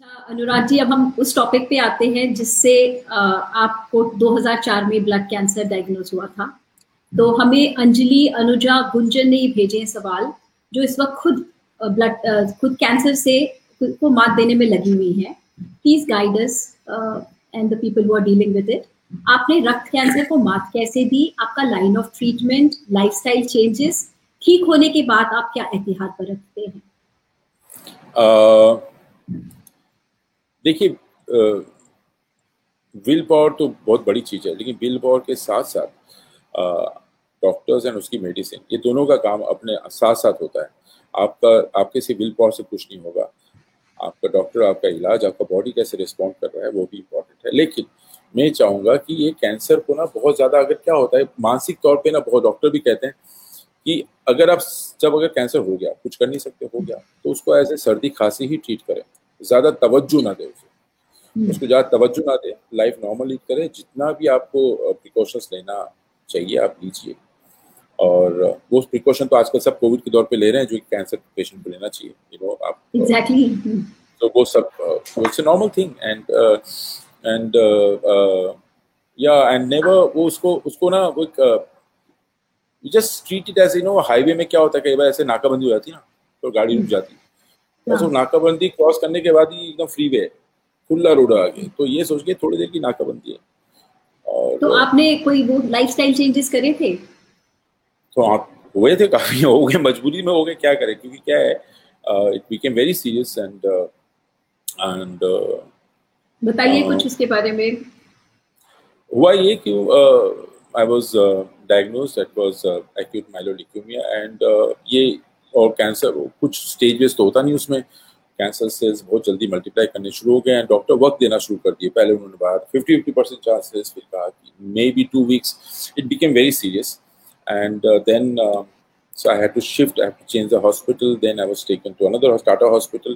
अच्छा अनुराग जी, अब हम उस टॉपिक पे आते हैं जिससे आपको 2004 में ब्लड कैंसर डायग्नोज हुआ था। तो हमें अंजलि, अनुजा, गुंजन ने भेजे सवाल, जो इस वक्त खुद ब्लड खुद कैंसर से खुद को मात देने में लगी हुई है। Please guide us and the people who are dealing with it आपने रक्त कैंसर को मात कैसे दी? आपका line of treatment lifestyle changes ठीक होने के बाद आप क्या एहतियात बरतते हैं? uh... देखिए विल पावर तो बहुत बड़ी चीज़ है, लेकिन विल पावर के साथ साथ डॉक्टर्स एंड उसकी मेडिसिन ये दोनों का काम अपने साथ साथ होता है। आपका, आपके से विल पावर से कुछ नहीं होगा। आपका डॉक्टर आपका इलाज, आपका बॉडी कैसे रिस्पॉन्ड कर रहा है, वो भी इम्पोर्टेंट है। लेकिन मैं चाहूँगा कि ये कैंसर को ना बहुत ज़्यादा अगर क्या होता है, मानसिक तौर पे ना बहुत डॉक्टर भी कहते हैं कि अगर आप, जब अगर कैंसर हो गया, कुछ कर नहीं सकते, हो गया तो उसको ऐसे सर्दी खांसी ही ट्रीट करें। ज़्यादा तवज्जो ना दे उसे। हम्म। उसको ज़्यादा तवज्जो ना दे लाइफ नॉर्मल लीड करें जितना भी आपको प्रिकॉशंस लेना चाहिए आप लीजिए। और वो प्रिकॉशन तो आजकल सब कोविड के दौर पे ले रहे हैं जो कैंसर पेशेंट को लेना चाहिए। यू नो आप एग्जैक्टली तो वो सब it's a normal thing and and या एंड नेवर वो उसको उसको ना वो you just treat it as you know highway में क्या होता है कई बार ऐसे नाकाबंदी हो जाती है ना तो गाड़ी रुक जाती है। वो हाँ। नाकाबंदी क्रॉस करने के बाद ही एकदम फ्री वे खुला रोड आ गई तो ये सोच के थोड़ी देर की नाकाबंदी है। और तो आपने कोई वो लाइफस्टाइल चेंजेस करे थे? तो आप हुए थे काफ़ी हो गए मजबूरी में हो गए क्या करें? क्योंकि क्या है it became very serious and and बताइए कुछ इसके बारे में। हुआ ये कि I was diagnosed it was acute myeloid leukaemia and ये और कैंसर कुछ स्टेजेस तो होता नहीं उसमें। कैंसर सेल्स बहुत जल्दी मल्टीप्लाई करने शुरू हो गए हैं। डॉक्टर वक्त देना शुरू कर दिए पहले उन्होंने बात फिफ्टी फिफ्टी परसेंट चांसेस फिर कहा कि maybe two weeks it became very serious and then so I had to shift, I had to change the hospital. Then I taken to another Tata hospital.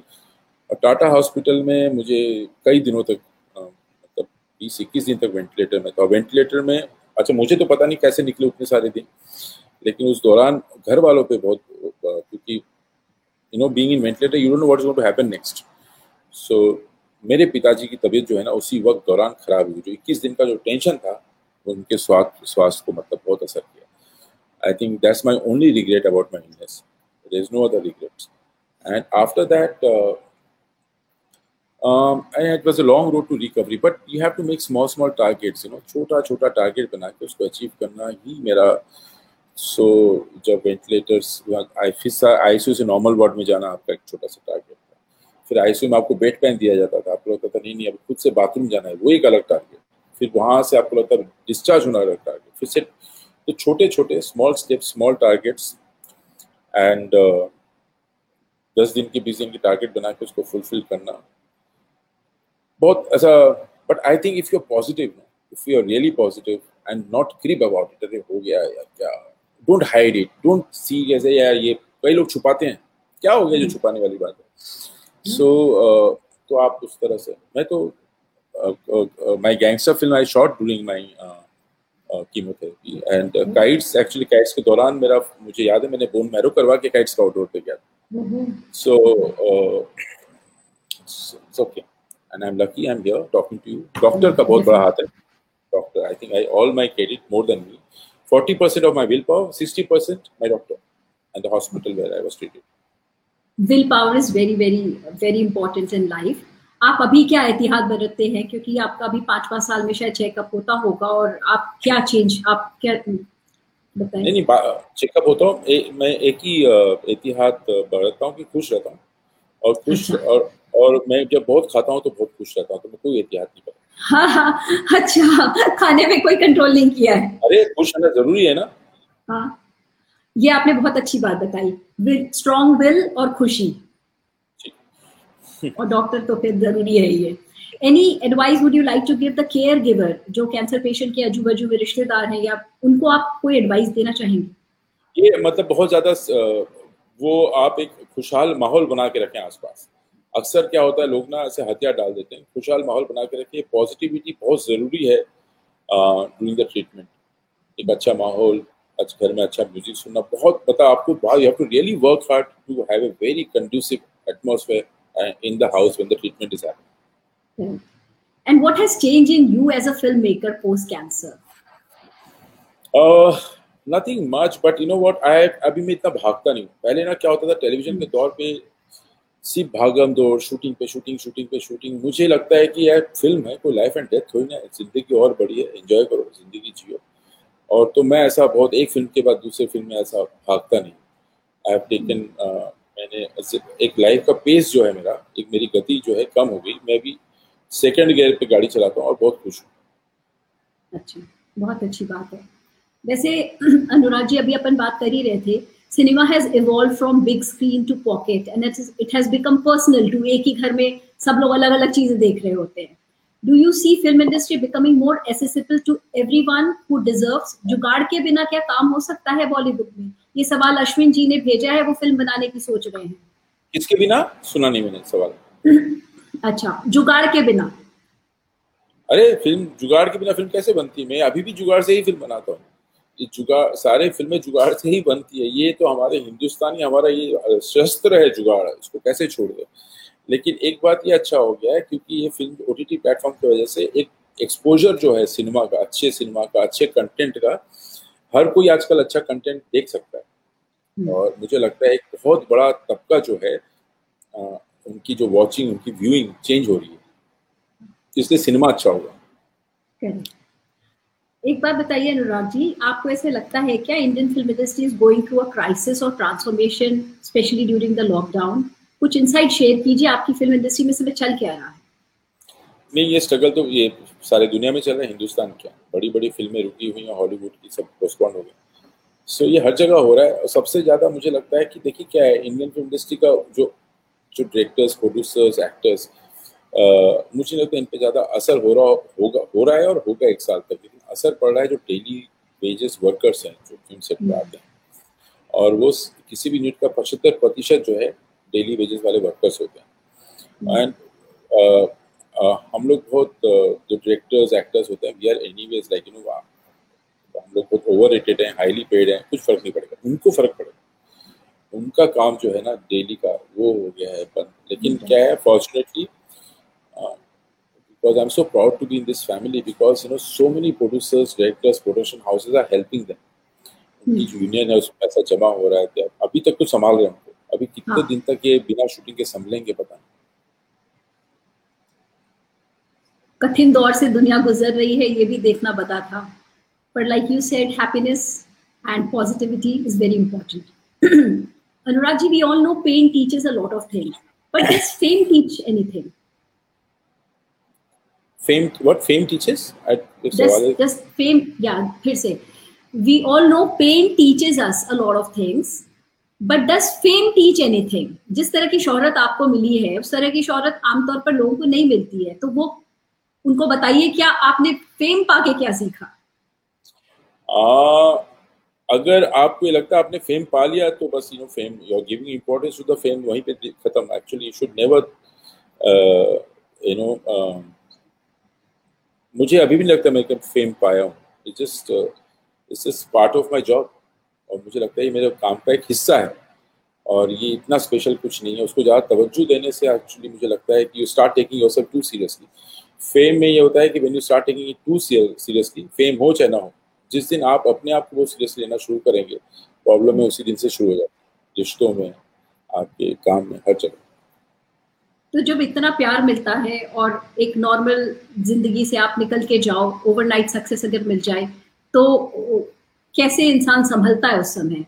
और Tata hospital में मुझे कई दिनों तक मतलब बीस इक्कीस दिन तक वेंटिलेटर में था। वेंटिलेटर में अच्छा मुझे तो पता नहीं कैसे निकले उतने सारे दिन। लेकिन उस दौरान घर वालों पे बहुत क्योंकि you know being in ventilator you don't know what is going to happen next so मेरे पिताजी की तबीयत जो है ना उसी वक्त दौरान खराब हुई। जो इक्कीस दिन का जो टेंशन था वो उनके स्वास्थ्य स्वास्थ्य को मतलब बहुत असर किया। I think that's my only regret about my illness there is no other regrets and after that um, and it was a long road to recovery but you have to make small small targets you know छोटा छोटा target बना के उसको achieve करना ही मेरा सो so, जब ventilators आई से normal ward में जाना आपका एक छोटा सा टारगेट था। फिर आईसीयू में आपको बेड पेन दिया जाता था। आपको लगता था नहीं नहीं अब खुद से बाथरूम जाना है। वो एक अलग टारगेट फिर वहाँ से आपको लगता है डिस्चार्ज होना अलग टारगेट फिर से तो छोटे छोटे small step small targets and दस दिन की बीस दिन की टारगेट बना के उसको फुलफिल करना। बहुत ऐसा but I think if you are positive if you are really positive and not crib about it अरे हो गया यार क्या don't hide it don't see कैसे यार ये कई लोग छुपाते हैं। क्या हो गया जो हम्म। छुपाने वाली बात है? सो so, uh, तो आप उस तरह से मैं तो my gangster film I shot during my chemotherapy and kites actually kites के दौरान मेरा मुझे याद है मैंने बोन मैरो करवा के काइट्स का आउटडोर पे गया so it's okay and I am lucky I am here talking to you doctor का बहुत बड़ा हाथ है। Doctor I think I all my credit more than me 40% of my willpower, 60% my doctor and the hospital where I was treated. Willpower is very, very, very important in life. आप अभी क्या एहतियात बरतते हैं क्योंकि आपका अभी पाँच पाँच साल में शायद चेकअप होता होगा और आप क्या चेंज आप क्या बताएँ नहीं नहीं चेकअप होता हूँ मैं एक ही एहतियात बरतता हूँ कि खुश रहता हूँ और खुश अच्छा। और और मैं जब बहुत खाता हूँ तो बहुत खुश रहता हूँ तो मैं कोई एहतियात नहीं करता। हाँ हाँ अच्छा खाने में कोई कंट्रोल नहीं किया है। अरे खुश रहना ज़रूरी है ना। हाँ ये आपने बहुत अच्छी बात बताई। स्ट्रॉन्ग विल और खुशी। और डॉक्टर तो फिर ज़रूरी है ये any advice would you like to give the caregiver जो कैंसर पेशेंट के अजू बजू में रिश्तेदार हैं या उनको आप कोई एडवाइस देना चाहेंगे? ये मतलब बहुत ज़्यादा वो आप एक खुशहाल माहौल बना के रखें आसपास। अक्सर क्या होता है लोग ना ऐसे हथियार डाल देते हैं खुशहाल माहौल बना के रखिए पॉजिटिविटी बहुत ज़रूरी है ड्यूरिंग द ट्रीटमेंट एक अच्छा माहौल अच्छा घर में अच्छा म्यूज़िक सुनना बहुत पता आपको you have to really work hard to have a very conducive atmosphere in the house when the treatment is happening. Okay. And what has changed in you as a filmmaker post? Uh, nothing much but you know what I अभी मैं इतना भागता नहीं हूँ पहले ना क्या होता था टेलीविज़न के दौर पे सिर्फ़ भागम दौड़ शूटिंग पे शूटिंग शूटिंग पे शूटिंग मुझे लगता है कि यार फ़िल्म है, कोई लाइफ एंड डेथ थोड़ी ना ज़िंदगी और बड़ी है एंजॉय करो, ज़िंदगी जियो। और तो मैं ऐसा बहुत, एक फ़िल्म के बाद दूसरे फ़िल्म में ऐसा भागता नहीं आई हैव टेकन मैंने एक लाइफ का पेस जो है मेरा, एक मेरी गति जो है कम हो गई। मैं भी सेकंड गियर पे गाड़ी चलाता हूँ और बहुत खुश हूँ। अच्छा बहुत अच्छी बात है। वैसे अनुराग जी, अभी अपन बात कर ही रहे थे cinema has evolve from big screen to pocket and it has become personal to एक ही घर में सब लोग अलग अलग चीज़ें देख रहे होते हैं। Do you see film industry becoming more accessible to everyone who deserves जुगाड़ के बिना क्या काम हो सकता है बॉलीवुड में? ये सवाल अश्विन जी ने भेजा है वो फ़िल्म बनाने की सोच रहे हैं। किसके बिना? सुना नहीं मैंने सवाल। अच्छा जुगाड़ के बिना। अरे फ़िल्म जुगाड़ के बिना फ़िल्म कैसे बनती है? मैं अभी भी जुगाड़ से ही फ़िल्म बनाता हूँ। जुगाड़ सारे फ़िल्में जुगाड़ से ही बनती है। ये तो हमारे हिंदुस्तानी हमारा ये शस्त्र है जुगाड़ इसको कैसे छोड़ दे? लेकिन एक बात ये अच्छा हो गया है क्योंकि ये फ़िल्म ओ टी प्लेटफॉर्म की वजह से एक एक्सपोजर जो है सिनेमा का अच्छे सिनेमा का अच्छे कंटेंट का हर कोई आजकल अच्छा कंटेंट देख सकता है। हम्म। और मुझे लगता है एक बहुत बड़ा तबका जो है आ, उनकी जो वॉचिंग उनकी व्यूइंग चेंज हो रही है। इसलिए सिनेमा अच्छा होगा। एक बात बताइए अनुराग जी, आपको ऐसे लगता है क्या Indian film industry is going through a crisis और transformation specially during the lockdown कुछ इनसाइट शेयर कीजिए, आपकी फ़िल्म इंडस्ट्री में समय चल क्या रहा है? नहीं, ये स्ट्रगल तो ये सारे दुनिया में चल रहा है, हिंदुस्तान क्या? बड़ी बड़ी फ़िल्में रुकी हुई हैं हॉलीवुड की सब पोस्टपोन हो गए सो ये हर जगह हो रहा है, और सबसे ज़्यादा मुझे लगता है कि देखिए क्या है इंडियन फ़िल्म इंडस्ट्री का जो जो डायरेक्टर्स प्रोड्यूसर्स एक्टर्स मुझे लगता है इन पर ज़्यादा असर हो रहा, होगा, हो रहा है और होगा एक साल तक असर पड़ रहा है जो डेली वेजेस वर्कर्स हैं जो फ़िल्म सेट पर आते हैं। और वो किसी भी यूनिट का पचहत्तर प्रतिशत जो है डेली वेजेस वाले वर्कर्स होते हैं। एंड uh, uh, हम लोग बहुत uh, जो डायरेक्टर्स एक्टर्स होते हैं we are anyways like you know हम लोग बहुत ओवर रेटेड हैं हाईली पेड हैं कुछ फ़र्क नहीं पड़ेगा। उनको फ़र्क पड़ेगा। उनका काम जो है ना डेली का वो हो गया है बंद। लेकिन क्या है fortunately because I'm so proud to be in this family because you know so many producers, directors, production houses are helping them. उनकी जो यूनियन है उसमें पैसा जमा हो रहा है अभी तक तो संभाल रहे हैं उनको अभी कितने हाँ. दिन तक ये बिना शूटिंग के संभलेंगे पता नहीं। कठिन दौर से दुनिया गुजर रही है ये भी देखना बता था। पर like you said happiness and positivity is very important Anurag ji we all know pain teaches a lot of things but does fame teach anything fame what fame teaches? Just, just fame yeah फिर से we all know pain teaches us a lot of things but does fame teach anything जिस तरह की शोहरत आपको मिली है उस तरह की शोहरत आमतौर पर लोगों को नहीं मिलती है तो वो उनको बताइए क्या आपने फेम पाके क्या सीखा? आ, अगर आपको ये लगता है आपने फेम पा लिया तो बस you know fame you are giving importance to the fame वहीं पे खत्म। Actually you should never you know मुझे अभी भी लगता है मैं फेम पाया हूँ। It just it's just part of my job और मुझे लगता है ये मेरे काम का एक हिस्सा है। और ये इतना स्पेशल कुछ नहीं है। उसको ज़्यादा तवज्जो देने से एक्चुअली मुझे लगता है कि you start taking your too seriously fame में ये होता है कि when you start taking too seriously fame हो चाहे ना हो, जिस दिन आप अपने आप को वो सीरियसली लेना शुरू करेंगे प्रॉब्लम है उसी दिन से शुरू हो जाती रिश्तों में, आपके काम में, हर जगह। तो जब इतना प्यार मिलता है और एक नॉर्मल ज़िंदगी से आप निकल के जाओ ओवरनाइट सक्सेस अगर मिल जाए तो कैसे इंसान संभलता है उस समय?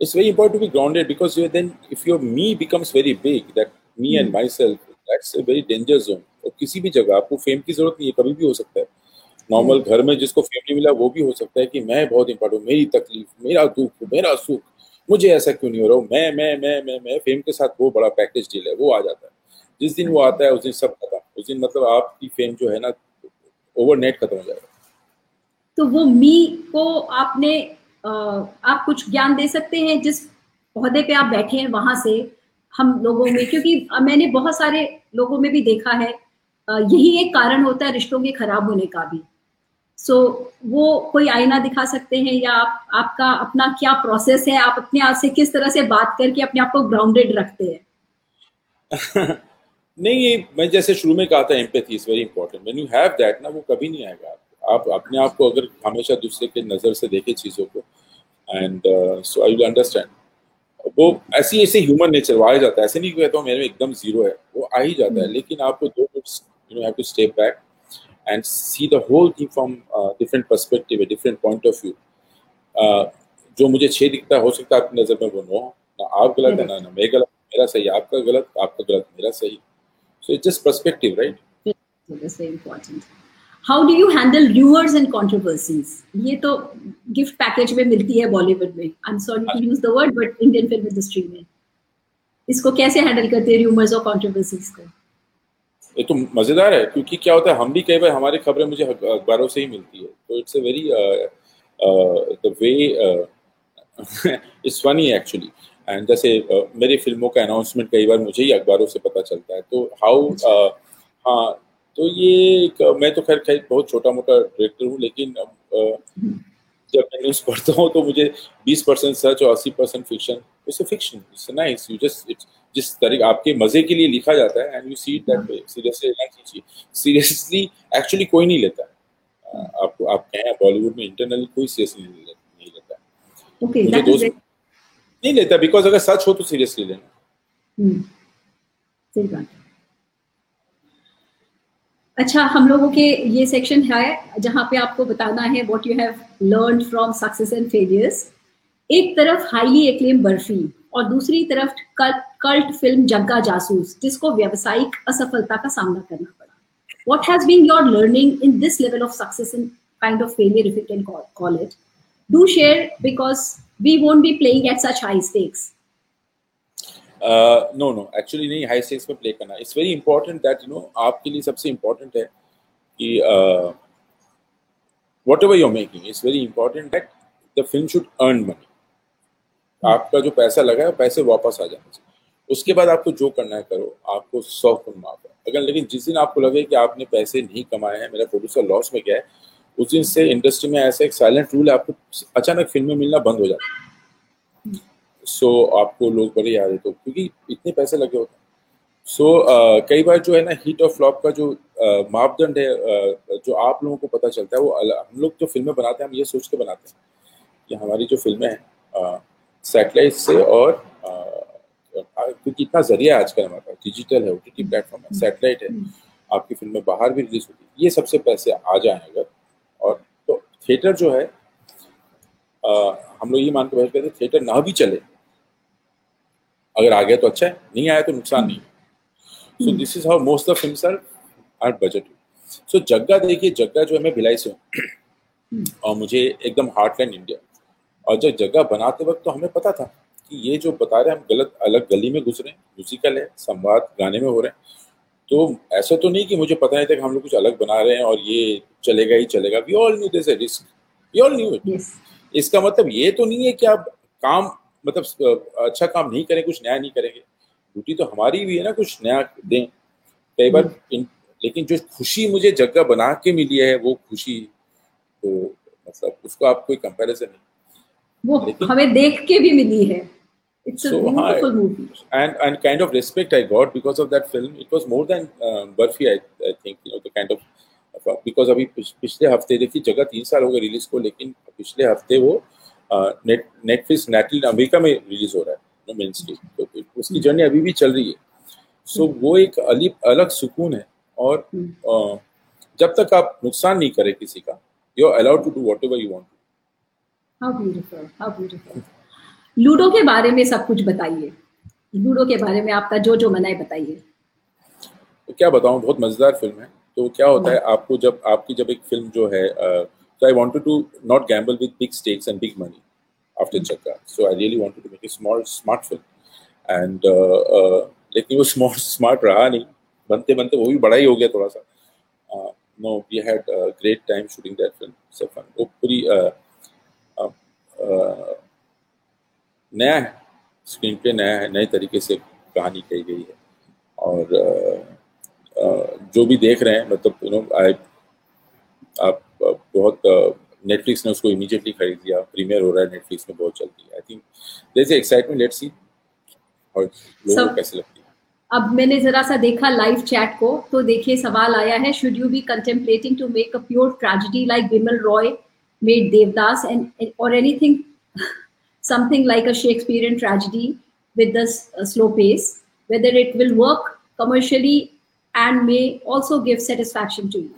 It's very important to be grounded because you then if your me becomes very big that me and myself that's a very danger zone. और किसी भी जगह आपको फेम की ज़रूरत नहीं है कभी भी हो सकता है। नॉर्मल घर में जिसको फेम नहीं मिला वो भी हो सकता है कि मैं बहुत इंपॉर्टेंट मेरी तकलीफ़ मेरा दुख मेरा सुख। मुझे ऐसा क्यों नहीं हो रहा मैं मैं मैं मैं मैं फेम के साथ वो बड़ा पैकेज डील है, वो आ जाता है। जिस दिन वो आता है, उस दिन सब खत्म। उस दिन मतलब आपकी फेम जो है ना ओवर नेट खत्म हो जाएगा। तो वो मी को आपने आप कुछ ज्ञान दे सकते हैं? जिस पौधे पे आप बैठे हैं, वहाँ से हम लोगों में? क्योंकि मैंने बहुत सारे लोगों में भी देखा है यही एक कारण होता है रिश्तों के खराब होने का भी। सो so, वो कोई आईना दिखा सकते हैं या आप आपका अपना क्या प्रोसेस है? आप अपने आप से किस तरह से बात करके अपने आप को ग्राउंडेड रखते हैं? नहीं ये मैं जैसे शुरू में कहा था empathy is very important when you have that ना वो कभी नहीं आएगा आप अपने आप को अगर हमेशा दूसरे के नज़र से देखे चीज़ों को and so I will understand वो ऐसी ऐसे ह्यूमन नेचर वो आ जाता है। ऐसे नहीं कहता हूँ मेरे में एकदम ज़ीरो है वो आ ही जाता है। हम्म। लेकिन आपको दो minutes you know have to step back and see the whole thing from different perspective different point of view जो मुझे छः दिखता है, हो सकता है आपकी नज़र में वो नो ना आप गलत है, ना ना मैं गलत, मेरा सही, आपका गलत आपका गलत, मेरा सही। So it's just perspective right how do you handle rumours and controversies ये तो गिफ्ट पैकेज में मिलती है बॉलीवुड में। I am sorry to use the word but Indian film industry में। इसको कैसे हैंडल करते हैं रूमर्स और कंट्रोवर्सीज को? ये तो मज़ेदार है क्योंकि क्या होता है हम भी कई बार हमारी खबरें मुझे अखबारों से ही मिलती है। तो it's a very the way it's funny actually and जैसे uh, मेरी फ़िल्मों का अनाउंसमेंट कई बार मुझे ही अखबारों से पता चलता है। तो हाउ uh, हाँ तो ये एक मैं तो खैर खैर बहुत छोटा मोटा डायरेक्टर हूँ लेकिन uh, जब मैं न्यूज़ पढ़ता हूँ तो मुझे 20 परसेंट सच और 80 percent fiction it's fiction it's nice you just it's जिस तरीके आपके मज़े के लिए लिखा जाता है and you see that way seriously seriously actually कोई नहीं लेता। है आपको आप कहें बॉलीवुड में इंटरनली कोई सीरियसली नहीं लेता। ओके मुझे दोस्त नहीं लेता बिकॉज़ अगर सच हो तो सीरियसली लेना। हम्म, सही बात अच्छा हम लोगों के ये सेक्शन है जहाँ पे आपको बताना है what you have learn from success and failures एक तरफ़ हाईली एक्लेम बर्फ़ी और दूसरी तरफ़ कल्ट फ़िल्म जग्गा जासूस जिसको व्यावसायिक असफलता का सामना करना पड़ा। What has been your learning in this level of success in kind of failure if you can call it do share because we won't be playing at such high stakes no no actually नहीं high stakes में play करना। It's very important that you know आपके लिए सबसे important है कि whatever you're making it's very important that the film should earn money आपका जो पैसा लगा है पैसे वापस आ जाना चाहिए। उसके बाद आपको जो करना है करो आपको सौ गुण माफ़ है। अगर लेकिन जिस दिन आपको लगे कि आपने पैसे नहीं कमाए हैं मेरा प्रोड्यूसर लॉस में गया है उस दिन से इंडस्ट्री में ऐसा एक साइलेंट रूल है आपको अचानक फ़िल्में मिलना बंद हो जाता है। सो आपको लोग बड़े याद है तो क्योंकि इतने पैसे लगे होते हैं। सो so, uh, कई बार जो है ना हीट और फ्लॉप का जो uh, मापदंड है uh, जो आप लोगों को पता चलता है वो हम लोग जो फ़िल्में बनाते हैं हम ये सोच के बनाते हैं कि हमारी जो फ़िल्में हैं सेटेलाइट से और क्योंकि इतना ज़रिया है आजकल हमारे पास। डिजिटल है ओ टी प्लेटफॉर्म है सेटेलाइट है। आपकी फ़िल्में बाहर भी रिलीज़ होती है ये सबसे पैसे आ जाए अगर। और तो थिएटर जो है आ, हम लोग ये मान के बैठ कहते थिएटर ना भी चले अगर आ गया तो अच्छा है नहीं आया तो नुकसान नहीं so this is how most of films are are budget so Jagga देखिए जग्गा जो है मैं भिलाई से हूँ। और मुझे एकदम हार्टलैंड इंडिया और जब जगह बनाते वक्त तो हमें पता था कि ये जो बता रहे हैं हम गलत अलग गली में घुस रहे हैं म्यूजिकल है संवाद गाने में हो रहे हैं। तो ऐसा तो नहीं कि मुझे पता नहीं था कि हम लोग कुछ अलग बना रहे हैं और ये चलेगा ही चलेगा। We all knew this risk we all knew it इसका मतलब ये तो नहीं है कि आप काम मतलब अच्छा काम नहीं करें कुछ नया नहीं करेंगे। ड्यूटी तो हमारी भी है ना कुछ नया दें। कई बार hmm. लेकिन जो खुशी मुझे जगह बना के मिली है वो खुशी तो मतलब उसको आप कोई कंपैरिजन नहीं। वो हमें देख के भी मिली है। It's a so beautiful I, movie. and and kind of respect i got because of that film. It was more than uh, burfi I, I think you know the kind of because अभी पिछले हफ़्ते देखिए जगह तीन साल हो गए release को लेकिन पिछले हफ़्ते वो नेट नेटफ्लिक्स नेटल अमेरिका में रिलीज़ हो रहा है मेन स्ट्रीम तो उसकी जर्नी अभी भी चल रही है। सो so, वो एक अली अलग सुकून है और uh, जब तक आप नुकसान नहीं करें किसी का you are allowed to do whatever you want beautiful Ludo के बारे में सब कुछ बताइए। लूडो के बारे में आपका जो जो मना है बताइए। तो क्या बताऊँ, बहुत मज़ेदार फ़िल्म है। तो क्या होता है, आपको जब, आपकी जब एक फ़िल्म जो है तो I wanted to not gamble with big stakes and big money after Jagga so I really wanted to make a small smart film and लेकिन वो स्मॉल स्मार्ट रहा नहीं। बनते बनते वो भी बड़ा ही हो गया थोड़ा सा। No we had great time shooting that film so fun वो पूरी नया है। स्क्रीन प्ले नया है नए तरीके से कहानी कही गई है। और जो भी देख रहे हैं मतलब यू नो आई आप बहुत नेटफ्लिक्स ने उसको इमीडिएटली खरीद लिया। प्रीमियर हो रहा है नेटफ्लिक्स में बहुत जल्दी। I think there is excitement let's see और लोगों को कैसे लगती है? अब मैंने जरा सा देखा लाइव चैट को तो देखिए सवाल आया है should you be contemplating to make a pure tragedy like Bimal Roy made Devdas and और anything something like a Shakespearean tragedy with the slow pace whether it will work commercially and may also give satisfaction to you.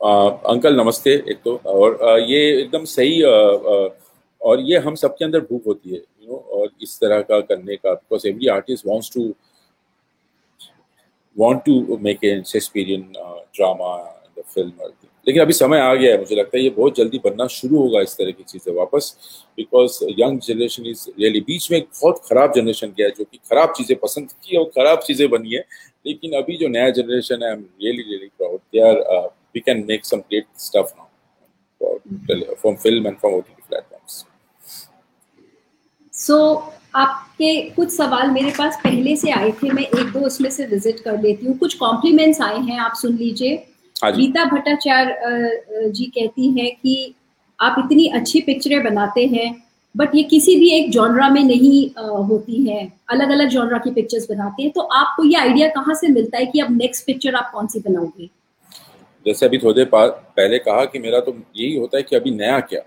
Uncle नमस्ते एक तो और uh, ये एकदम सही uh, uh, और ये हम सबके अंदर भूख होती है यू नो और इस तरह का करने का because every artist wants to want to make a Shakespearean drama the film लेकिन अभी समय आ गया है, मुझे लगता है ये बहुत जल्दी बनना शुरू होगा इस तरह की चीज़ें वापस because young generation is really बीच में एक बहुत खराब जनरेशन गया है, जो कि खराब चीज़ें पसंद की और खराब चीज़ें बनी है, लेकिन अभी जो नया जनरेशन है really really proud they are we can make some great stuff now from film and from OTT platforms so आपके कुछ सवाल मेरे पास पहले से आए थे, मैं एक दो उसमें से विज़िट कर लेती हूँ। कुछ कॉम्प्लीमेंट्स आए हैं, आप सुन लीजिए। हाँ जी। रीता भट्टाचार्य जी कहती हैं कि आप इतनी अच्छी पिक्चरें बनाते हैं बट ये किसी भी एक जॉनरा में नहीं होती है। अलग अलग जॉनरा की पिक्चर्स बनाते हैं। तो आपको ये आइडिया कहाँ से मिलता है कि अब नेक्स्ट पिक्चर आप कौन सी बनाओगे? जैसे अभी थोड़ी देर पहले कहा कि मेरा तो यही होता है कि अभी नया क्या?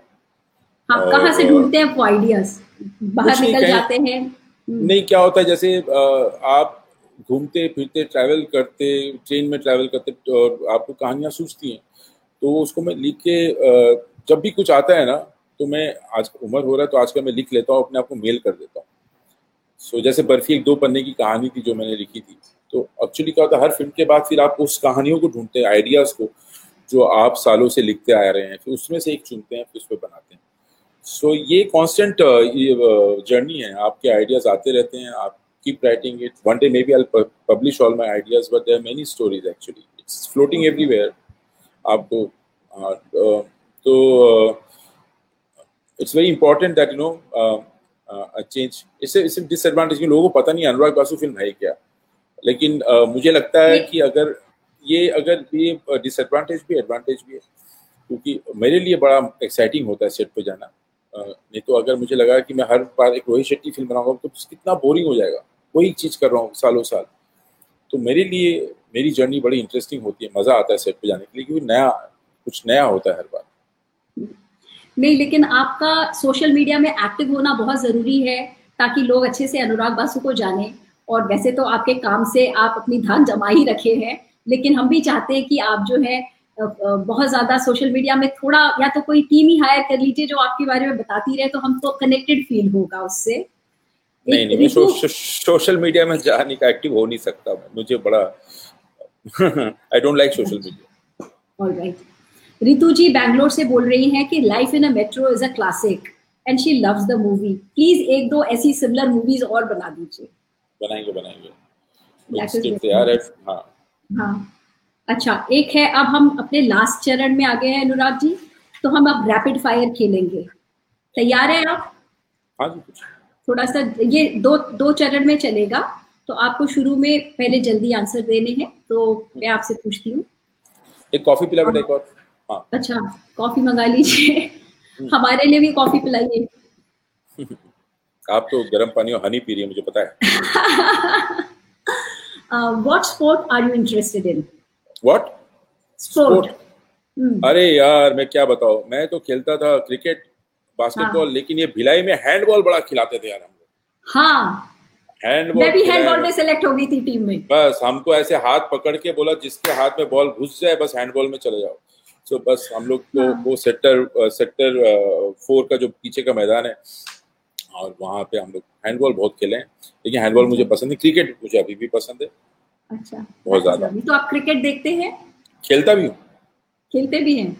हाँ कहाँ से ढूंढते हैं आइडियाज़? बाहर निकल जाते हैं। नहीं क्या होता है जैसे आप घूमते फिरते ट्रैवल करते ट्रेन में ट्रैवल करते और आपको कहानियाँ सूझती हैं। तो उसको मैं लिख के जब भी कुछ आता है ना तो मैं आज उम्र हो रहा है तो आजकल मैं लिख लेता हूँ अपने आप को मेल कर देता हूँ। सो so, जैसे बर्फ़ी एक दो पन्ने की कहानी थी जो मैंने लिखी थी। तो एक्चुअली क्या होता है हर फ़िल्म के बाद फिर आप उस कहानियों को ढूंढते हैं आइडियाज़ को जो आप सालों से लिखते आ रहे हैं फिर उसमें से एक चुनते हैं फिर उस पर बनाते हैं। सो so, ये कांस्टेंट जर्नी है। आपके आइडियाज़ आते रहते हैं आप keep writing it one day maybe I publish all my ideas but there many stories actually it's floating everywhere आपको हाँ, तो it's very important that you know change इससे इससे डिसएडवांटेज लोगों को पता नहीं अनुराग बासु फ़िल्म है क्या। लेकिन अ, मुझे लगता है कि अगर ये अगर ये डिसएडवांटेज भी एडवांटेज भी है क्योंकि मेरे लिए बड़ा एक्साइटिंग होता है सेट पे जाना। नहीं तो अगर मुझे लगा कि मैं हर बार एक रोहित शेट्टी फ़िल्म बनाऊँगा तो कितना बोरिंग हो जाएगा। वही चीज़ कर रहा हूँ सालों साल। तो मेरे लिए मेरी जर्नी बड़ी इंटरेस्टिंग होती है, मज़ा आता है सेट पे जाने के लिए क्योंकि नया, कुछ नया होता है हर बार। नहीं, लेकिन आपका सोशल मीडिया में एक्टिव होना बहुत ज़रूरी है ताकि लोग अच्छे से अनुराग बासु को जाने। और वैसे तो आपके काम से आप अपनी धान जमा ही रखे हैं, लेकिन हम भी चाहते हैं कि आप जो है बहुत ज़्यादा सोशल मीडिया में थोड़ा या तो कोई टीम ही हायर कर लीजिए जो आपके बारे में बताती रहे तो हमको कनेक्टेड फील होगा उससे। नहीं नहीं मैं सोशल मीडिया में जाने का एक्टिव हो नहीं सकता मुझे बड़ा I don't like social media alright Ritu ji Bangalore से बोल रही हैं कि life in a metro is a classic and she loves the movie please एक दो ऐसी सिमिलर मूवीज़ और बना दीजिए। बनाएँगे बनाएँगे। तैयार है हाँ। हाँ। अच्छा एक है अब हम अपने लास्ट चरण में आ गए हैं अनुराग जी तो हम अब रैपिड फायर खेलेंगे। तैयार है आप? हाँ जी कुछ। थोड़ा सा ये दो दो चरण में चलेगा। तो आपको शुरू में पहले जल्दी आंसर देने हैं तो मैं आपसे पूछती हूँ। एक कॉफ़ी पिला बेटा एक और। हाँ। अच्छा कॉफ़ी मंगा लीजिए। हमारे लिए भी कॉफ़ी पिलाइए। आप तो गर्म पानी और हनी पी रही है मुझे पता है। What sport are you interested in what sport अरे यार मैं क्या बताऊँ? मैं तो खेलता था क्रिकेट। बास्केटबॉल हाँ। लेकिन ये भिलाई में हैंडबॉल बड़ा खिलाते थे यार हम लोग। हाँ। हैंडबॉल मैं भी हैंडबॉल में सेलेक्ट हो गई थी टीम में। बस हमको ऐसे हाथ पकड़ के बोला जिसके हाथ में बॉल घुस जाए बस हैंडबॉल में चले जाओ। सो बस हम लोग को हाँ। वो सेक्टर सेक्टर फोर का जो पीछे का मैदान है और वहाँ पे हम लोग हैंडबॉल बहुत खेले हैं। लेकिन हैंडबॉल मुझे पसंद है क्रिकेट मुझे अभी भी पसंद है। अच्छा। बहुत ज़्यादा। तो आप क्रिकेट देखते हैं? खेलता भी हूँ। खेलते भी हैं?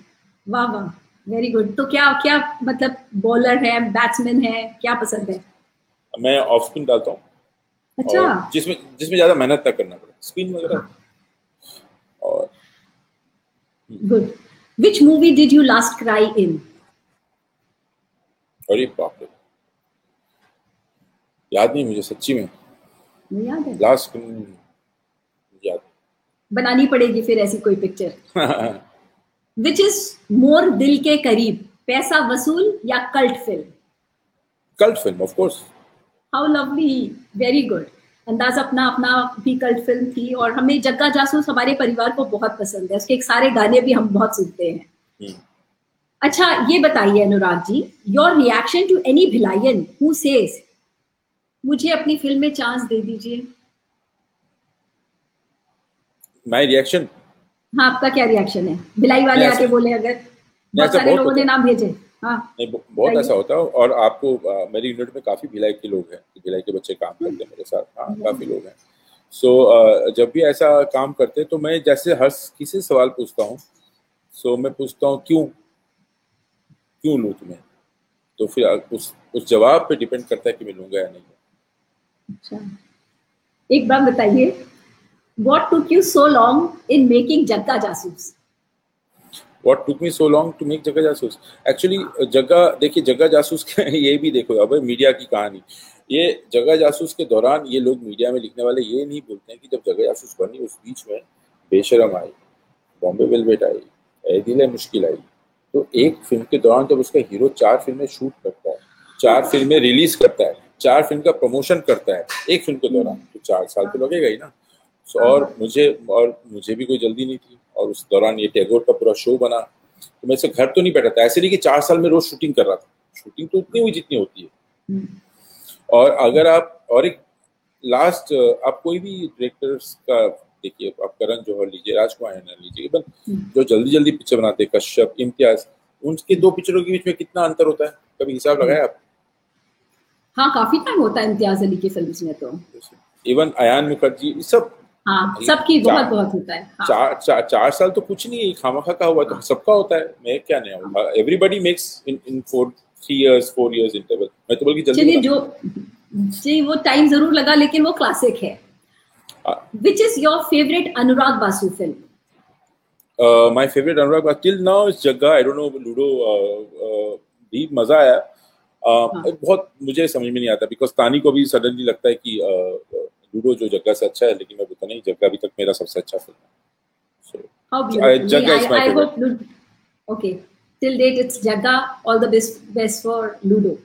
वाह वाह। वेरी गुड तो क्या क्या मतलब बॉलर है बैट्समैन है क्या पसंद है? मैं ऑफ़ स्पिन डालता हूँ। अच्छा। जिसमें जिसमें ज़्यादा मेहनत ना करना पड़े। स्पिन वगैरह। और good which movie did you last cry in अरे बाप रे। याद नहीं मुझे सच्ची में। याद है? लास्ट याद। बनानी पड़ेगी फिर ऐसी कोई पिक्चर विच इज़ मोर दिल के करीब पैसा वसूल या cult film cult film of course how lovely very good Andaz Apna Apna भी कल्ट फ़िल्म थी और हमें जग्गा जासूस हमारे परिवार को बहुत पसंद है। उसके एक सारे गाने भी हम बहुत सुनते हैं। हम्म। अच्छा ये बताइए Anurag ji your reaction to any villain who says मुझे अपनी फ़िल्म में चांस दे दीजिए माय रिएक्शन हाँ आपका क्या रिएक्शन है? भिलाई वाले आके बोले अगर बहुत सारे लोगों ने नाम भेजे। हाँ। बहुत ऐसा होता है और आपको आ, मेरी यूनिट में काफ़ी भिलाई के लोग हैं भिलाई के बच्चे काम करते हैं मेरे साथ। हाँ हम्म। काफ़ी लोग हैं। सो so, जब भी ऐसा काम करते तो मैं जैसे हर किसी सवाल पूछता हूँ। सो so, मैं पूछता हूँ क्यों? क्यों लूँ तुम्हें? तो फिर उस उस जवाब पे डिपेंड करता है कि मैं लूँगा या नहीं अच्छा। एक बात बताइए what took you so long in making Jagga Jasus? What took me so long to make जग्गा जासूस एक्चुअली जग्गा देखिए जग्गा जासूस ये भी देखो, अब मीडिया की कहानी। ये जगह जासूस के दौरान ये लोग मीडिया में लिखने वाले ये नहीं बोलते हैं कि जब जगह जासूस बनी, उस बीच में बेशरम आई, बॉम्बे वेलवेट आई ए दिल मुश्किल आई। तो एक फ़िल्म के दौरान जब उसका हीरो चार फ़िल्में शूट करता है, चार फ़िल्में रिलीज़ करता है, चार फ़िल्म का प्रमोशन करता है, एक फ़िल्म के दौरान तो चार साल तो लगेगा ही ना। सो और मुझे और मुझे भी कोई जल्दी नहीं थी। और उस दौरान ये टैगोर का पूरा शो बना। तो मैं से घर तो नहीं बैठा था। ऐसे नहीं कि चार साल में रोज शूटिंग कर रहा था। शूटिंग तो उतनी हुई जितनी होती है। हम्म। और अगर आप और एक लास्ट आप कोई भी डायरेक्टर्स का देखिए आप करण जौहर लीजिए राजकुमार है लीजिए बट हम्म। जो जल्दी जल्दी पिक्चर बनाते हैं कश्यप इम्तियाज़ उनके दो पिक्चरों के बीच में कितना अंतर होता है? कभी हिसाब लगाया आप? हाँ काफ़ी टाइम होता है इम्तियाज़ अली की फ़िल्म में तो। इवन अयान मुखर्जी सब हाँ सबकी बहुत बहुत होता है हाँ. चार चार चार साल तो कुछ नहीं है खामखा का हुआ तो सबका होता है मैं क्या नहीं everybody makes in in four three years four years interval मैं तो बल्कि जल्दी जो जी वो टाइम ज़रूर लगा लेकिन वो क्लासिक है। Which is your favourite Anurag Basu film my favourite Anurag Basu till now is Jagga I don't know Ludo भी मज़ा आया। Uh, हाँ. बहुत मुझे समझ में नहीं आता बिकॉज़ तानी को भी सडनली लगता है कि uh, लूडो जो जगह से अच्छा है लेकिन मैं बता नहीं जगह अभी तक मेरा सबसे अच्छा फ़िल्म है। Jagga is my favourite okay till date it's Jagga all the best best for Ludo.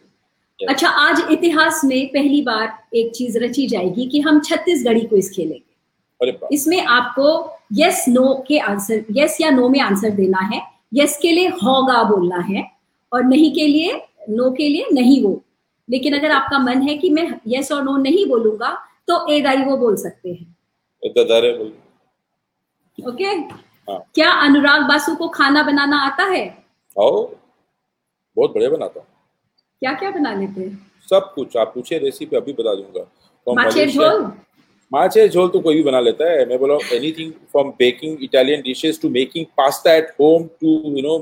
अच्छा आज इतिहास में पहली बार एक चीज़ रची जाएगी कि हम छत्तीसगढ़ी क्विज खेलेंगे। इसमें आपको यस नो के आंसर यस या नो में आंसर देना है। यस के लिए होगा बोलना है और नहीं के लिए नो के लिए नहीं वो। लेकिन अगर आपका मन है कि मैं यस और नो नहीं बोलूँगा तो ए दाई वो बोल सकते हैं। ओके हाँ। क्या अनुराग बासु को खाना बनाना आता है? आओ। बहुत बढ़िया बनाता हूँ। क्या क्या बना लेते हैं? सब कुछ। आप पूछे रेसिपी अभी बता दूँगा। माछेर झोल? माछेर झोल तो कोई भी बना लेता है। मैं बोला anything from baking Italian dishes to making pasta at home to you know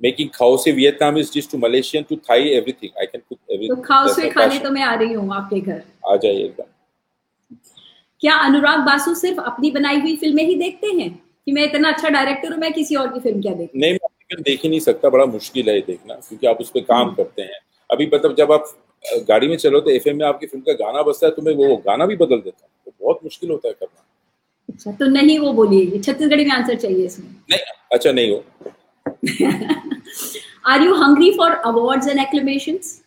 making khao Vietnamese dish to Malaysian to Thai everything. I can cook everything. तो खाओ से खाने तो मैं आ रही हूँ आपके घर। आ जाइए एकदम। क्या अनुराग बासु सिर्फ़ अपनी बनाई हुई फ़िल्में ही देखते हैं? कि मैं इतना अच्छा डायरेक्टर हूँ मैं किसी और की फ़िल्म क्या देख? नहीं मैं देख ही नहीं सकता बड़ा मुश्किल है देखना क्योंकि आप उस पर काम हम्म। करते हैं। अभी मतलब जब आप गाड़ी में चलो तो एफएम में आपकी फ़िल्म का गाना बजता है तो मैं वो गाना भी बदल देता हूँ। तो बहुत मुश्किल होता है करना। अच्छा तो नहीं वो बोलिए छत्तीसगढ़ी में आंसर चाहिए इसमें। नहीं अच्छा नहीं हो। Are you hungry for awards and acclamations?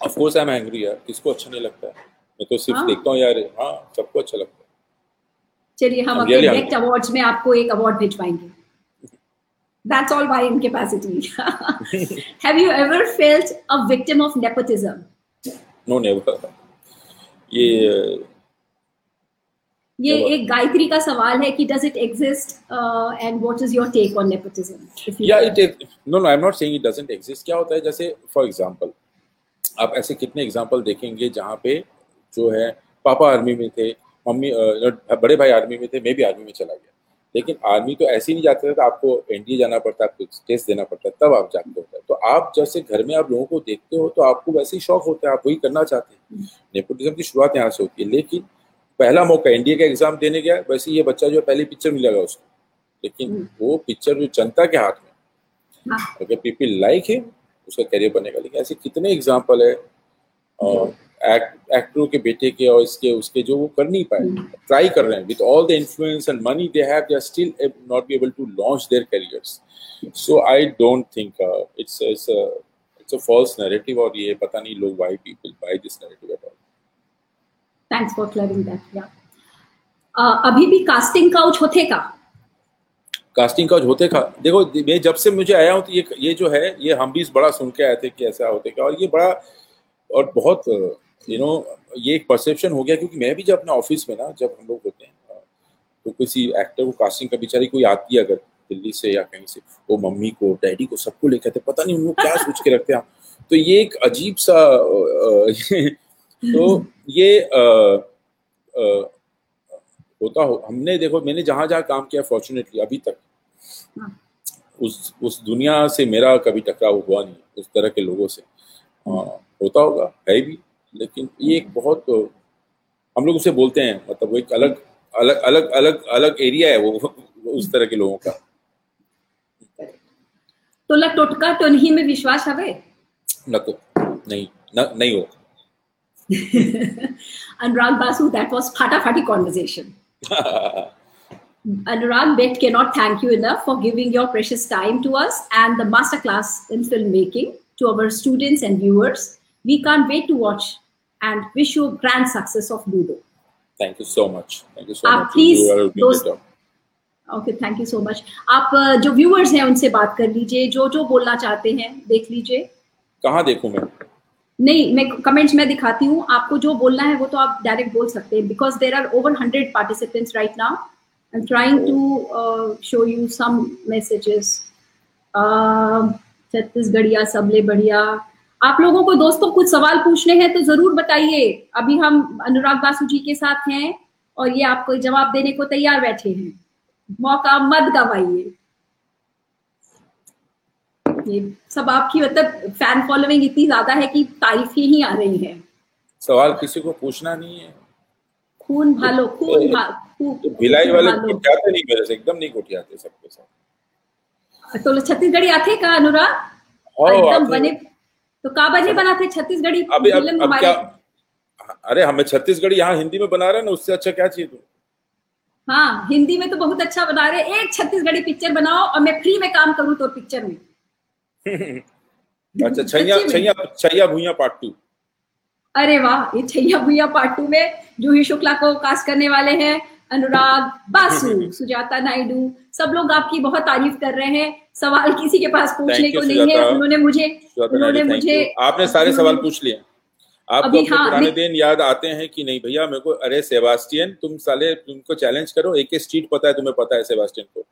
Of course I'm hungry यार किसको अच्छा नहीं लगता है मैं तो सिर्फ़ हाँ? देखता हूँ यार हाँ सबको अच्छा लगता है चलिए हम अपने नेक्स्ट अवार्ड्स में आपको एक अवार्ड भिजवाएँगे That's all by incapacity. Have you ever felt a victim of nepotism? No, never. ये ये एक गायत्री का सवाल है कि does it exist and what is your take on nepotism या it no no I am not saying it doesn't exist क्या होता है? जैसे फॉर एग्जांपल आप ऐसे कितने एग्जांपल देखेंगे जहाँ पे जो है पापा आर्मी में थे मम्मी uh, बड़े भाई आर्मी में थे मैं भी आर्मी में चला गया। लेकिन आर्मी तो ऐसे ही नहीं जाते थे तो आपको एनडीए जाना पड़ता है आपको टेस्ट देना पड़ता है तब आप जाते होते। हैं तो आप जैसे घर में आप लोगों को देखते हो तो आपको वैसे ही शौक होता है आप वही करना चाहते हैं। नेपोटिज्म हम्म। की शुरुआत यहाँ से होती है लेकिन पहला मौका एनडीए का एग्ज़ाम देने गया वैसे ये बच्चा जो पहली पिक्चर मिलेगा उसको लेकिन हम्म। वो पिक्चर जो जनता के हाथ में हाँ। अगर पीपल लाइक है उसका करियर बनेगा लेकिन ऐसे कितने एग्ज़ाम्पल है एक्ट, एक्टरों के बेटे के और इसके उसके जो वो कर नहीं पाए ट्राई हम्म। कर रहे हैं with all the influence and money they have they are still not be able to launch their careers so I don't think it's it's it's a false narrative और ये पता नहीं लोग why people buy this narrative all thanks for clearing that या अभी भी casting couch होते का? कास्टिंग काउच होते का? देखो, मैं जब से मुझे आया हूँ तो ये ये जो है, ये हम भी बड़ा सुन के आए थे कि ऐसा होते का। और ये बड़ा, और बहुत यू नो ये एक परसेप्शन हो गया क्योंकि मैं भी जब अपने ऑफ़िस में ना, जब हम लोग होते हैं तो किसी एक्टर को कास्टिंग का बेचारी कोई आती है अगर दिल्ली से या कहीं से, वो मम्मी को, डैडी को सबको लेकर आते, पता नहीं उनको क्या सोच के रखते हैं। तो ये एक अजीब सा तो ये आ, आ, होता हो हमने देखो मैंने जहाँ जहाँ काम किया फॉर्चुनेटली अभी तक। हाँ। उस उस दुनिया से मेरा कभी टकराव हुआ नहीं उस तरह के लोगों से। आ, हाँ, होता होगा है भी लेकिन ये एक बहुत हम लोग उसे बोलते हैं मतलब वो एक अलग अलग अलग अलग अलग एरिया है वो उस तरह के लोगों का। तो लग टोटका तो नहीं में विश्वास हवे न तो नहीं न, नहीं हो। अनुराग Basu that was फाटाफाटी conversation Anurag Bet cannot thank you enough for giving your precious time to us and the masterclass in filmmaking to our students and viewers. We can't wait to watch and wish you grand success of Ludo. Thank you so much. Thank you so आप much. Please okay thank you so much आप जो viewers हैं उनसे बात कर लीजिए जो जो बोलना चाहते हैं देख लीजिए कहाँ देखूं मैं नहीं, मैं कमेंट्स में दिखाती हूँ। आपको जो बोलना है वो तो आप डायरेक्ट बोल सकते हैं because there are over hundred participants right now I am trying to show you some messages छत्तीसगढ़िया, सबले बढ़िया। आप लोगों को दोस्तों कुछ सवाल पूछने हैं तो ज़रूर बताइए। अभी हम अनुराग बासु जी के साथ हैं और ये आपको जवाब देने को तैयार बैठे हैं। मौका मत गवाइए। ये सब आपकी मतलब फ़ैन फॉलोइंग इतनी ज़्यादा है कि तारीफें ही आ रही हैं। सवाल किसी को पूछना नहीं है। खून भालो खून तो भिलाई वाले कोटियाते नहीं मेरे से एकदम नहीं कोटियाते सबके साथ। तो छत्तीसगढ़ी आते का अनुराग? एकदम बने तो का बने बनाते छत्तीसगढ़ी अभी अब, अब क्या अरे हमें छत्तीसगढ़ी यहाँ हिंदी में बना रहे हैं ना उससे अच्छा क्या चाहिए हाँ? हिंदी में तो बहुत अच्छा बना रहे एक छत्तीसगढ़ी पिक्चर बनाओ और मैं फ्री में काम करूँ तो पिक्चर में। अच्छा छैया छैया छैया भूया पार्ट टू अरे वाह ये छैया भूया पार्ट टू में जूही शुक्ला को कास्ट करने वाले हैं अनुराग बासु सुजाता नायडू सब लोग आपकी बहुत तारीफ़ कर रहे हैं। सवाल किसी के पास पूछने को नहीं है। उन्होंने मुझे उन्होंने मुझे आपने सारे सवाल पूछ लिए। आपको अपने हाँ, पुराने दिन याद आते हैं कि नहीं भैया? मेरे को अरे सेबास्टियन तुम साले तुमको चैलेंज करो। एक एक स्ट्रीट पता है तुम्हें पता है सेबास्टियन को।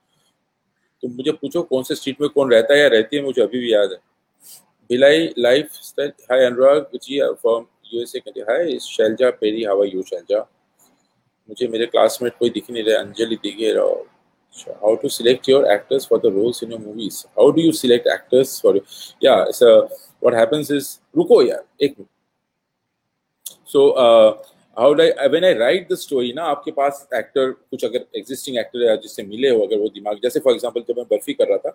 तुम मुझे पूछो कौन से स्ट्रीट में कौन रहता है या रहती है, मुझे अभी भी याद है। Bhilai life hi Anurag, ji from USA कहते hi Shailaja Peri how you Shailaja? मुझे मेरे क्लासमेट कोई दिख नहीं रहे, अंजलि दिखे रहो। select your actors for the roles in your movies? How do you select actors for yeah, so what happens is, रुको यार, एक minute so how die when I write the story ना आपके पास एक्टर कुछ अगर एग्जिस्टिंग एक्टर है जिससे मिले हो अगर वो दिमाग जैसे फॉर एग्ज़ाम्पल जब मैं बर्फ़ी कर रहा था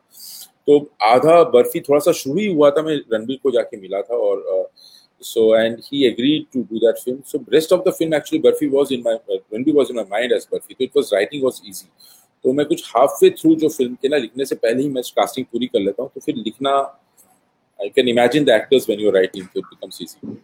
तो आधा बर्फ़ी थोड़ा सा शुरू ही हुआ था मैं रणबीर को जाके मिला था और so and he agreed to do that film so rest of the film actually burfi was in my uh, Ranbir was in my mind as burfi so was writing was easy. तो मैं कुछ half way through जो film के ना लिखने से पहले ही मैं कास्टिंग पूरी कर लेता हूँ तो फिर लिखना I can imagine the actors when your writing it becomes easy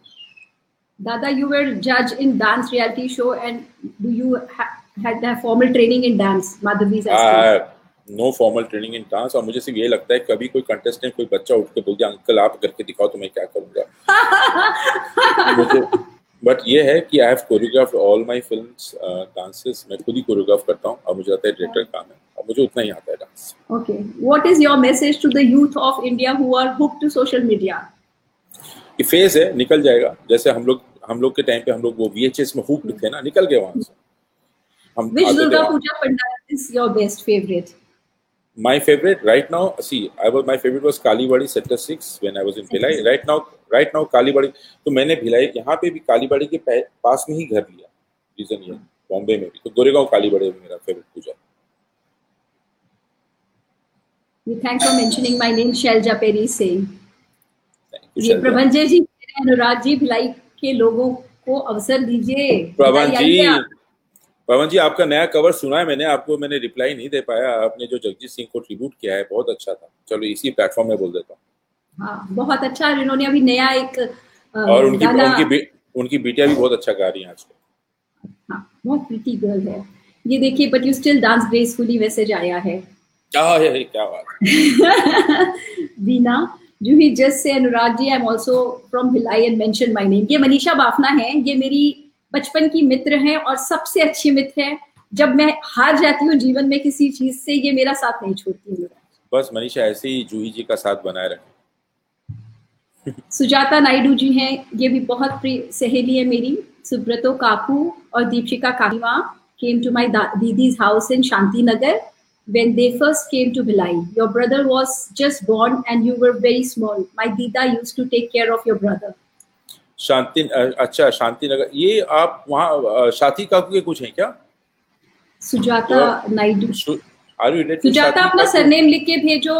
Dada, you were judge in dance reality show, and do you ha- had a formal training in dance? Madhavi's uh, no formal training in dance और मुझे सिर्फ़ ये लगता है कभी कोई contestant कोई बच्चा उठ के बोल दिया अंकल आप करके दिखाओ तो मैं क्या करूँगा? बट ये है कि I have choreograph all my films dances मैं खुद ही कोरियोग्राफ करता हूँ और मुझे लगता है डायरेक्टर काम है। और मुझे उतना ही आता है dance okay what is your message to the youth of India who are hooked to social media कि फ़ेज़ है निकल जाएगा। जैसे हम लोग हम लोग के टाइम पे हम लोग वो वी में हुक थे ना निकल गए वहाँ से। My favourite right now see I was my favourite was Kalibari sector six when I was in Bhilai right now right now Kalibari तो मैंने भिलाई यहाँ पे भी कालीबाड़ी के पास में ही घर लिया रीजन ये बॉम्बे में भी। तो गोरेगा कालीबाड़ी मेरा favourite puja thank for mentioning my name Shailaja Peri Singh ये प्रभंजय जी अनुराग जी भिलाई के लोगों को अवसर दीजिए। पवन जी पवन जी आपका नया कवर सुना है मैंने आपको मैंने रिप्लाई नहीं दे पाया। आपने जो जगजीत सिंह को ट्रिब्यूट किया है बहुत अच्छा था। चलो इसी प्लेटफॉर्म में बोल देता हूँ। हाँ बहुत अच्छा इन्होंने अभी नया एक और उनकी उनकी उनकी बेटिया भी बहुत अच्छा गा रही है आजकल बहुत प्रीति गर्ल है। ये देखिए but you still dance gracefully message आया है। क्या है क्या बात बीना Juhi just say Anurag ji I am also from Bhilai and mention my name ये मनीषा बाफना है ये मेरी बचपन की मित्र है और सबसे अच्छी मित्र है। जब मैं हार जाती हूँ जीवन में किसी चीज़ से ये मेरा साथ नहीं छोड़ती है बस मनीषा ऐसे ही जूही जी का साथ बनाए रखे। सुजाता नायडू जी हैं ये भी बहुत प्रिय सहेली है मेरी। सुब्रतो काकू और दीपिका काकीवा came to my didis house in Shanti Nagar when they first came to Bhilai. Your brother was just born and you were very small. My Dida used to take care of your brother. Shanti अच्छा शांति नगर ये आप वहाँ शादी काकू के कुछ हैं क्या? Sujata Naidu. Are you Sujata अपना सरनेम लिख के भेजो।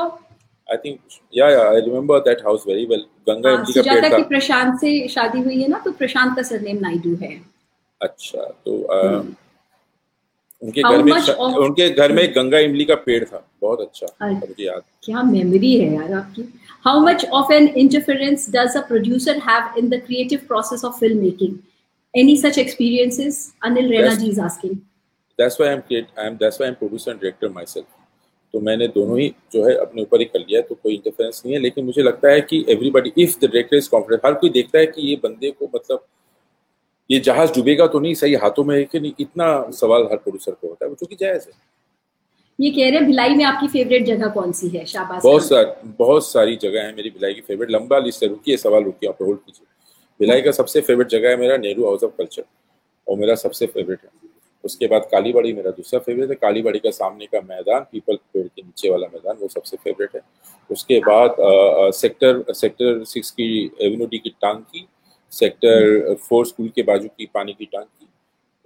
I think yeah yeah I remember that house very well Ganga एमडी का पेड़ था। की प्रशांत से शादी हुई है ना तो प्रशांत का सरनेम नायडू है। अच्छा तो उनके घर में of... उनके घर में गंगा इमली का पेड़ था। बहुत अच्छा मुझे याद। क्या मेमोरी है यार आपकी। How much of an interference does a producer have in the creative process of film making any such experiences Anil Raina ji is asking that's why I am I am that's why I am producer and director myself तो मैंने दोनों ही जो है अपने ऊपर ही कर लिया तो कोई इंटरफेरेंस नहीं है। लेकिन मुझे लगता है कि everybody if the director is confident हर कोई देखता है कि ये बंदे को मतलब ये जहाज़ डूबेगा तो नहीं सही हाथों में है कि नहीं? इतना सवाल हर प्रोड्यूसर को होता है वो चूँकि जायज़ है। ये कह रहे हैं भिलाई में आपकी फेवरेट जगह कौन सी है शाबाश बहुत सारी बहुत सारी जगह है मेरी भिलाई की फेवरेट लंबा लिस्ट है रुकिए सवाल रुकिए आप होल्ड कीजिए। भिलाई का सबसे फेवरेट जगह है मेरा नेहरू हाउस ऑफ़ कल्चर और मेरा सबसे फेवरेट है। उसके बाद कालीबाड़ी मेरा दूसरा फेवरेट है। कालीबाड़ी का सामने का मैदान पीपल पेड़ के नीचे वाला मैदान वो सबसे फेवरेट है। उसके बाद सेक्टर सेक्टर सिक्स की एवेन्यू डी की टांग सेक्टर फोर स्कूल के बाजू की पानी की टांकी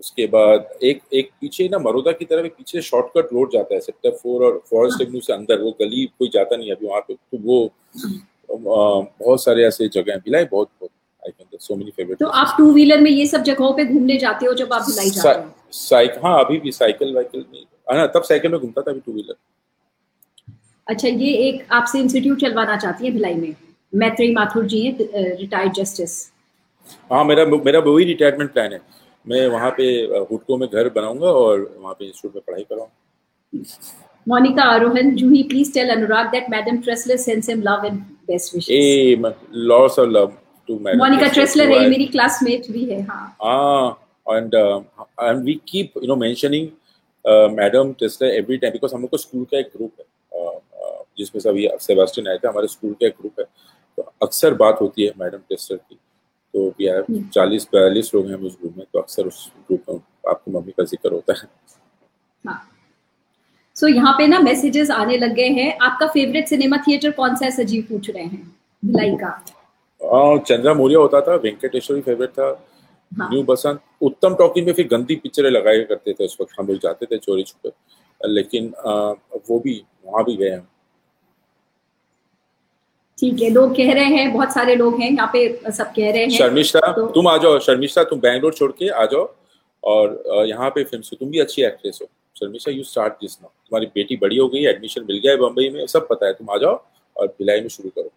उसके बाद एक एक पीछे ना मरोदा की तरफ़ पीछे शॉर्टकट रोड जाता है सेक्टर फोर और फॉरेस्ट एवेन्यू से अंदर। वो गली कोई जाता नहीं अभी वहाँ पे तो वो बहुत सारे ऐसे जगह हैं। भिलाई बहुत बहुत I can so many favourite तो आप टू व्हीलर में ये सब जगहों पे घूमने जाते हो जब आप भिलाई जाते हो? साइकिल हाँ अभी भी साइकिल वाइकिल में हाँ तब साइकिल में घूमता था अभी टू व्हीलर अच्छा ये एक आपसे इंस्टीट्यूट चलवाना चाहती है भिलाई में। मैत्री माथुर जी हैं रिटायर्ड जस्टिस हाँ मेरा मेरा वही रिटायरमेंट प्लान है। मैं वहाँ पे हुटको में घर बनाऊँगा और वहाँ पे इंस्टीट्यूट में पढ़ाई कराऊँगा। Monika Arohan Juhi please tell Anurag that madam Tressler sends him love and best wishes a lots of love to madam Monika Tressler है मेरी क्लासमेट भी है हाँ। हाँ and and we keep you know mentioning madam Tressler every time because हम लोग का school का एक ग्रुप है। जिसमें सभी सेबास्टियन आए थे हमारे स्कूल का एक ग्रुप है। तो अक्सर बात होती है मैडम टेस्टर की। तो भी है हम्म। चालीस बयालीस लोग हैं उस ग्रुप में तो अक्सर उस ग्रुप में आपकी मम्मी का ज़िक्र होता है। हाँ। सो so, यहाँ पे ना मैसेजेस आने लग गए हैं। आपका फेवरेट सिनेमा थिएटर कौन सा है सजीव पूछ रहे हैं भिलाई का? चंद्रा मौर्य होता था वेंकटेश्वरी फेवरेट था हाँ. न्यू बसंत उत्तम टॉकी में फिर गंदी पिक्चरें लगाया करते थे उस वक्त हम लोग जाते थे चोरी छुपे। लेकिन आ, वो भी वहाँ भी गए हैं। ठीक है लोग कह रहे हैं बहुत सारे लोग हैं यहाँ पे सब कह रहे हैं। शर्मिष्ठा तो, तुम आ जाओ शर्मिष्ठा तुम बैंगलोर छोड़ के आ जाओ। और यहाँ पे फ़िल्म से तुम भी अच्छी एक्ट्रेस हो। Sharmishtha you start this now तुम्हारी बेटी बड़ी हो गई एडमिशन मिल गया है बम्बई में सब पता है। तुम आ जाओ और भिलाई में शुरू करो।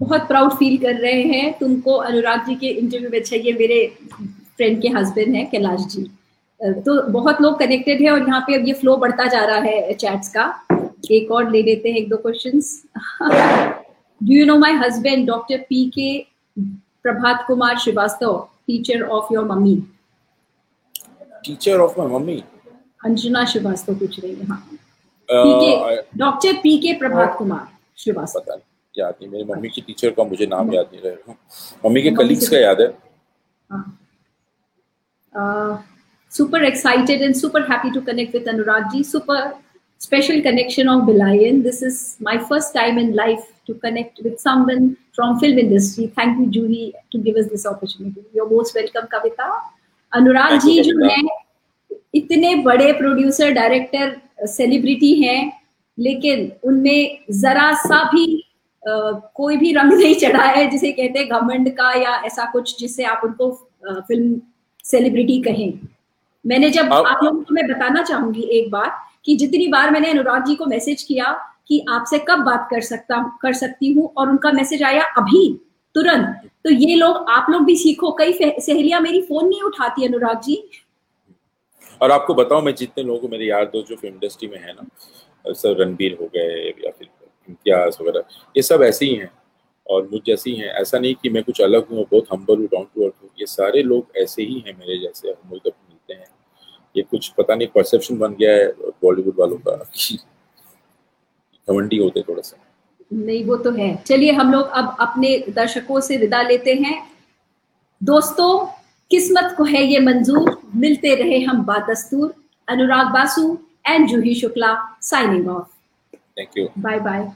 बहुत प्राउड फील कर रहे हैं। तुमको अनुराग जी के इंटरव्यू में अच्छा ये मेरे फ्रेंड के हस्बैंड हैं कैलाश जी। तो बहुत लोग कनेक्टेड है और यहाँ पे अब ये फ्लो बढ़ता जा रहा है चैट्स का। एक और ले लेते हैं एक दो questions do you know my husband doctor P K Prabhat Kumar Srivastava teacher of your mummy teacher of my mummy Anjana Srivastava पूछ रही है हाँ. Doctor P K Prabhat Kumar Srivastava याद नहीं मेरी मम्मी की टीचर का मुझे नाम याद नहीं रहे मम्मी के कलीग्स का याद है? super excited and super happy to connect with Anurag ji. Super special connection of Belayan. This is my first time in life to connect with someone from film industry. Thank you, Julie, to give us this opportunity. You're most welcome, Kavita. Anurag ji जो है इतने बड़े producer director celebrity हैं लेकिन उनमें जरा सा भी आ, कोई भी रंग नहीं चढ़ा है जिसे कहते हैं घमंड का या ऐसा कुछ जिससे आप उनको फ़िल्म सेलिब्रिटी कहें मैंने जब आप लोगों को मैं बताना चाहूँगी एक बात कि जितनी बार मैंने अनुराग जी को मैसेज किया कि आपसे कब बात कर सकता, कर सकती हूँ और उनका मैसेज आया अभी, तुरंत तो ये लोग, आप लोग भी सीखो। कई सहेलियाँ मेरी फ़ोन नहीं उठाती अनुराग जी। और आपको बताओ मैं जितने लोग मेरे यार दोस्त जो फ़िल्म इंडस्ट्री में है ना सर रणबीर हो गए या फिर इम्तियाज़ वगैरह, ये सब ऐसे ही हैं और मुझ जैसी हैं ऐसा नहीं कि मैं कुछ अलग हूँ, बहुत हम्बल हूँ डाउन टू अर्थ हूँ। ये सारे लोग ऐसे ही हैं मेरे जैसे, हम लोग मिलते हैं। ये कुछ पता नहीं परसेप्शन बन गया है बॉलीवुड वालों का घमंडी होते थोड़ा सा। नहीं वो तो है। चलिए हम लोग अब अपने दर्शकों से विदा लेते हैं। दोस्तों किस्मत को है ये मंजूर। मिलते रहे हम बादस्तूर। Anurag Basu and Juhi Shukla signing off thank you bye bye